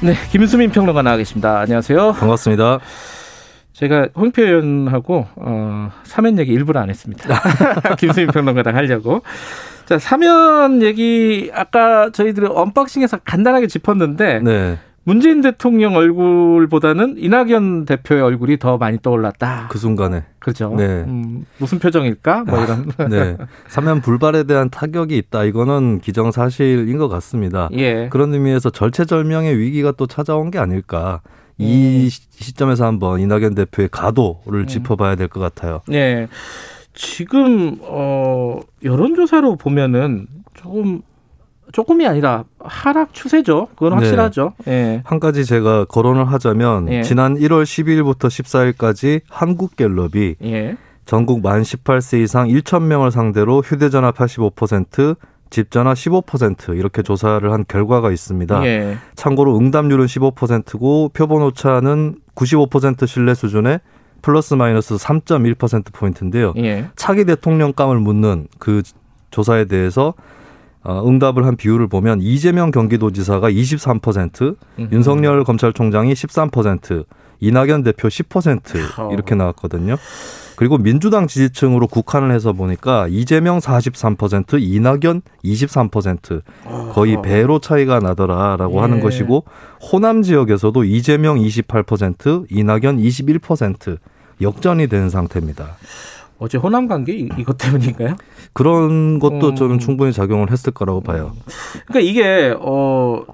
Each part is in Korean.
네, 김수민 평론가 나와 계십니다. 안녕하세요. 반갑습니다. 제가 홍표 의원하고 어, 사면 얘기 일부러 안 했습니다. 김수민 평론가랑 하려고. 자, 사면 얘기 아까 저희들이 언박싱에서 간단하게 짚었는데 네. 문재인 대통령 얼굴보다는 이낙연 대표의 얼굴이 더 많이 떠올랐다. 그 순간에. 그렇죠. 네. 음, 무슨 표정일까? 뭐 이런. 네. 사면 불발에 대한 타격이 있다. 이거는 기정사실인 것 같습니다. 예. 그런 의미에서 절체절명의 위기가 또 찾아온 게 아닐까. 이 음. 시- 시점에서 한번 이낙연 대표의 가도를 음. 짚어봐야 될 것 같아요. 예. 지금 어 여론조사로 보면은 조금 조금이 아니라 하락 추세죠. 그건 네. 확실하죠. 예. 한 가지 제가 거론을 하자면 예. 지난 1월 12일부터 14일까지 한국갤럽이 예. 전국 만 18세 이상 1천 명을 상대로 휴대전화 85%, 집전화 15% 이렇게 조사를 한 결과가 있습니다. 예. 참고로 응답률은 15%고 표본 오차는 95% 신뢰 수준의 플러스 마이너스 3.1% 포인트인데요. 예. 차기 대통령감을 묻는 그 조사에 대해서 어, 응답을 한 비율을 보면 이재명 경기도지사가 23%, 음흠. 윤석열 검찰총장이 13%, 이낙연 대표 10% 어. 이렇게 나왔거든요. 그리고 민주당 지지층으로 국한을 해서 보니까 이재명 43%, 이낙연 23% 거의 배로 차이가 나더라라고 예. 하는 것이고 호남 지역에서도 이재명 28%, 이낙연 21% 역전이 된 상태입니다. 어제 호남 관계 이- 이것 때문인가요? 그런 것도 음. 저는 충분히 작용을 했을 거라고 봐요. 그러니까 이게 어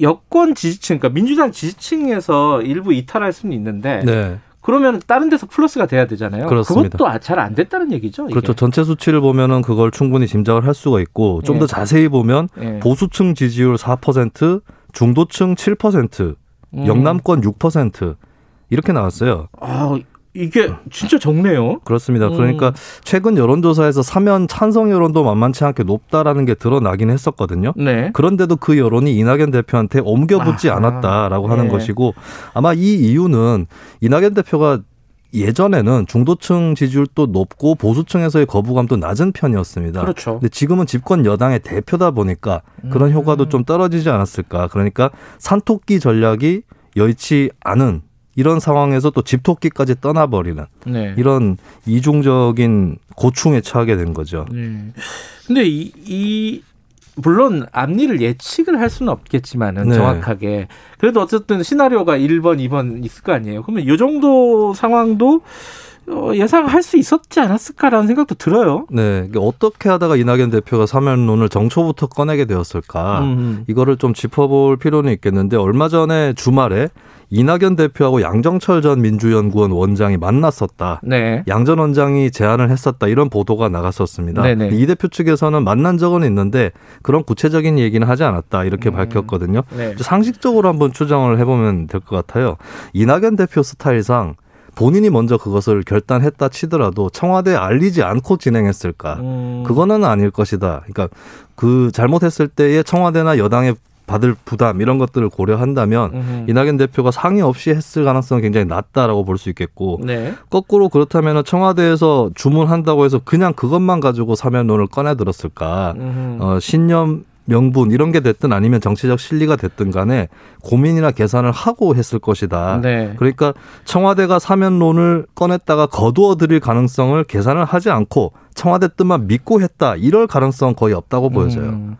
여권 지지층, 그러니까 민주당 지지층에서 일부 이탈할 수는 있는데 네. 그러면 다른 데서 플러스가 돼야 되잖아요. 그렇습니다. 것도 잘 안 됐다는 얘기죠. 이게. 그렇죠. 전체 수치를 보면은 그걸 충분히 짐작을 할 수가 있고 좀 예. 더 자세히 보면 예. 보수층 지지율 4%, 중도층 7%, 음. 영남권 6% 이렇게 나왔어요. 아 이게 진짜 적네요. 그렇습니다. 음. 그러니까 최근 여론조사에서 사면 찬성 여론도 만만치 않게 높다라는 게 드러나긴 했었거든요. 네. 그런데도 그 여론이 이낙연 대표한테 옮겨붙지 아하. 않았다라고 하는 네. 것이고 아마 이 이유는 이낙연 대표가 예전에는 중도층 지지율도 높고 보수층에서의 거부감도 낮은 편이었습니다. 그렇죠. 근데 지금은 집권 여당의 대표다 보니까 그런 음. 효과도 좀 떨어지지 않았을까. 그러니까 산토끼 전략이 여의치 않은 이런 상황에서 또 집토끼까지 떠나버리는 네. 이런 이중적인 고충에 처하게 된 거죠. 네. 근데 이, 이 물론 앞니를 예측을 할 수는 없겠지만은 네. 정확하게 그래도 어쨌든 시나리오가 1번, 2번 있을 거 아니에요. 그러면 이 정도 상황도 어, 예상할 수 있었지 않았을까라는 생각도 들어요. 네, 어떻게 하다가 이낙연 대표가 사면론을 정초부터 꺼내게 되었을까? 음. 이거를 좀 짚어볼 필요는 있겠는데 얼마 전에 주말에 이낙연 대표하고 양정철 전 민주연구원 원장이 만났었다. 네. 양전 원장이 제안을 했었다 이런 보도가 나갔었습니다. 네네. 이 대표 측에서는 만난 적은 있는데 그런 구체적인 얘기는 하지 않았다 이렇게 음. 밝혔거든요. 네. 상식적으로 한번 추정을 해보면 될 것 같아요. 이낙연 대표 스타일상 본인이 먼저 그것을 결단했다 치더라도 청와대에 알리지 않고 진행했을까? 음. 그거는 아닐 것이다. 그러니까 그 잘못했을 때의 청와대나 여당의 받을 부담 이런 것들을 고려한다면 음흠. 이낙연 대표가 상의 없이 했을 가능성은 굉장히 낮다라고 볼 수 있겠고 네. 거꾸로 그렇다면 청와대에서 주문한다고 해서 그냥 그것만 가지고 사면론을 꺼내 들었을까? 어, 신념 명분 이런 게 됐든 아니면 정치적 실리가 됐든 간에 고민이나 계산을 하고 했을 것이다. 네. 그러니까 청와대가 사면론을 꺼냈다가 거두어 들일 가능성을 계산을 하지 않고 청와대 뜻만 믿고 했다. 이럴 가능성 은 거의 없다고 보여져요. 음.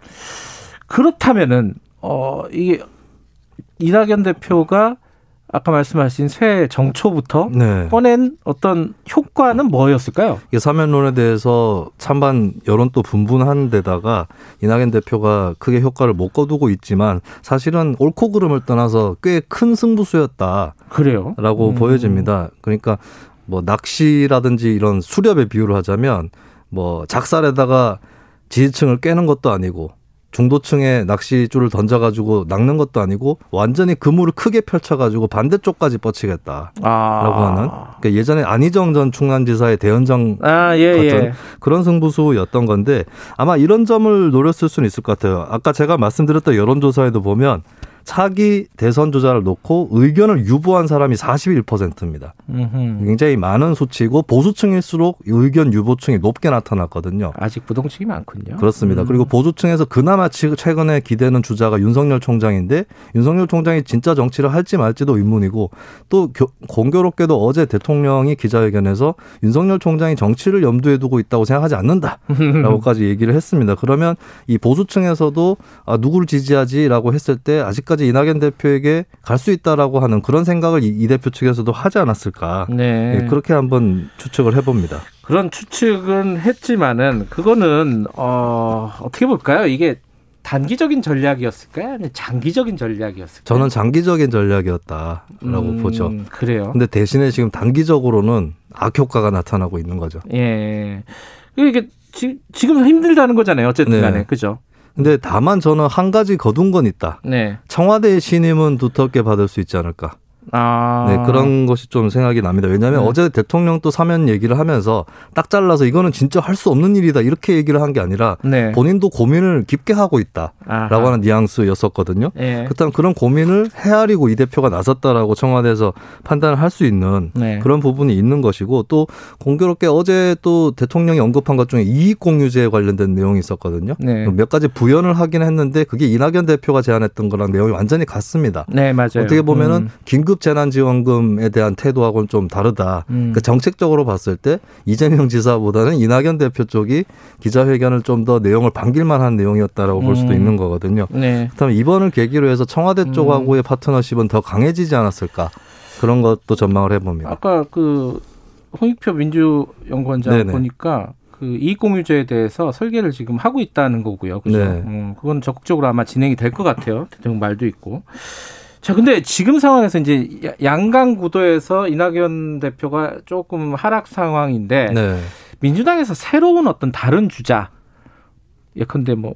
그렇다면은 어 이게 이낙연 대표가 아까 말씀하신 새 정초부터 네. 꺼낸 어떤 효과는 뭐였을까요? 이게 사면론에 대해서 찬반 여론도 분분한 데다가 이낙연 대표가 크게 효과를 못 거두고 있지만 사실은 옳고 그름을 떠나서 꽤 큰 승부수였다라고 그래요. 음. 보여집니다. 그러니까 뭐 낚시라든지 이런 수렵의 비유를 하자면 뭐 작살에다가 지지층을 깨는 것도 아니고 중도층에 낚시줄을 던져가지고 낚는 것도 아니고 완전히 그물을 크게 펼쳐가지고 반대쪽까지 뻗치겠다라고 아. 하는 그러니까 예전에 안희정 전 충남지사의 대연정 아, 예, 같은 예. 그런 승부수였던 건데 아마 이런 점을 노렸을 수는 있을 것 같아요. 아까 제가 말씀드렸던 여론조사에도 보면 차기 대선 주자를 놓고 의견을 유보한 사람이 41%입니다. 음흠. 굉장히 많은 수치고 보수층일수록 의견 유보층이 높게 나타났거든요. 아직 부동층이 많군요. 그렇습니다. 음. 그리고 보수층에서 그나마 지- 최근에 기대는 주자가 윤석열 총장인데 윤석열 총장이 진짜 정치를 할지 말지도 의문이고 또 교- 공교롭게도 어제 대통령이 기자회견에서 윤석열 총장이 정치를 염두에 두고 있다고 생각하지 않는다라고까지 얘기를 했습니다. 그러면 이 보수층에서도 아, 누구를 지지하지라고 했을 때 아직 까지 이낙연 대표에게 갈 수 있다라고 하는 그런 생각을 이, 이 대표 측에서도 하지 않았을까. 네. 예, 그렇게 한번 추측을 해봅니다. 그런 추측은 했지만은 그거는 어 어떻게 볼까요? 이게 단기적인 전략이었을까요? 아니면 장기적인 전략이었을까요? 저는 장기적인 전략이었다라고 음, 보죠. 그래요. 근데 대신에 지금 단기적으로는 악효과가 나타나고 있는 거죠. 예. 이게 지, 지금 힘들다는 거잖아요. 어쨌든 네. 간에. 그죠? 근데 다만 저는 한 가지 거둔 건 있다. 네. 청와대의 신임은 두텁게 받을 수 있지 않을까. 아. 네, 그런 것이 좀 생각이 납니다. 왜냐하면 네. 어제 대통령 또 사면 얘기를 하면서 딱 잘라서 이거는 진짜 할 수 없는 일이다 이렇게 얘기를 한 게 아니라 네. 본인도 고민을 깊게 하고 있다라고 아하. 하는 뉘앙스였었거든요. 예. 그렇다면 그런 고민을 헤아리고 이 대표가 나섰다라고 청와대에서 판단을 할 수 있는 네. 그런 부분이 있는 것이고 또 공교롭게 어제 또 대통령이 언급한 것 중에 이익 공유제에 관련된 내용이 있었거든요. 네. 몇 가지 부연을 하긴 했는데 그게 이낙연 대표가 제안했던 거랑 내용이 완전히 같습니다. 네, 맞아요. 어떻게 보면은 음. 긴급 재난지원금에 대한 태도하고는 좀 다르다. 음. 그 정책적으로 봤을 때 이재명 지사보다는 이낙연 대표 쪽이 기자회견을 좀 더 내용을 반길만한 내용이었다라고 볼 수도 음. 있는 거거든요. 네. 그렇다면 이번을 계기로 해서 청와대 음. 쪽하고의 파트너십은 더 강해지지 않았을까 그런 것도 전망을 해봅니다. 아까 그 홍익표 민주연구원장 네네. 보니까 그 이익공유제에 대해서 설계를 지금 하고 있다는 거고요. 그죠? 네. 음, 그건 적극적으로 아마 진행이 될 것 같아요. 대통령 말도 있고. 자, 근데 지금 상황에서 이제 야- 양강 구도에서 이낙연 대표가 조금 하락 상황인데 네. 민주당에서 새로운 어떤 다른 주자 예컨대 뭐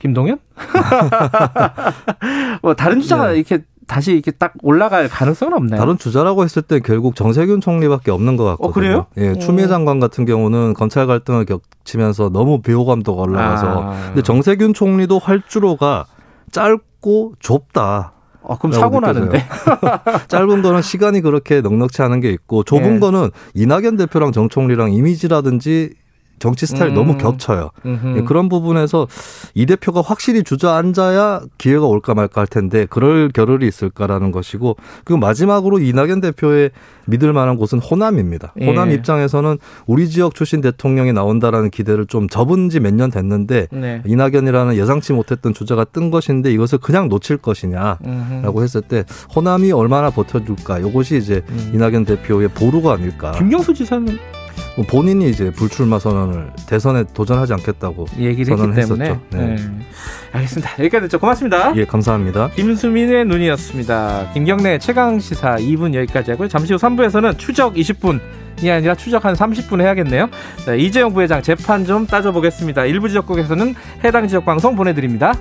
김동연? 뭐 다른 주자가 네. 이렇게 다시 이렇게 딱 올라갈 가능성은 없나요? 다른 주자라고 했을 때 결국 정세균 총리밖에 없는 것 같거든요. 어, 그래요? 예, 추미애 음. 장관 같은 경우는 검찰 갈등을 겹치면서 너무 비호감도가 올라가서 아. 근데 정세균 총리도 활주로가 짧고 좁다. 어, 그럼 사고 느껴져요. 나는데. 짧은 거는 시간이 그렇게 넉넉치 않은 게 있고 좁은 예. 거는 이낙연 대표랑 정 총리랑 이미지라든지 정치 스타일이 음. 너무 겹쳐요. 예, 그런 부분에서 이 대표가 확실히 주저앉아야 기회가 올까 말까 할 텐데 그럴 겨를이 있을까라는 것이고 그리고 마지막으로 이낙연 대표의 믿을 만한 곳은 호남입니다. 예. 호남 입장에서는 우리 지역 출신 대통령이 나온다라는 기대를 좀 접은 지 몇 년 됐는데 네. 이낙연이라는 예상치 못했던 주자가 뜬 것인데 이것을 그냥 놓칠 것이냐라고. 했을 때 호남이 얼마나 버텨줄까 이것이 이제 음. 이낙연 대표의 보루가 아닐까. 김경수 지사는 뭐 본인이 이제 불출마 선언을 대선에 도전하지 않겠다고 얘기를 했기 때문에. 했었죠. 네. 네. 알겠습니다. 여기까지 듣죠. 고맙습니다. 예, 감사합니다. 김수민의 눈이었습니다. 김경래 최강 시사 2분 여기까지 하고요. 잠시 후 3부에서는 추적 20분 이 아니라 추적 한 30분 해야겠네요. 자, 이재용 부회장 재판 좀 따져보겠습니다. 일부 지역국에서는 해당 지역 방송 보내드립니다.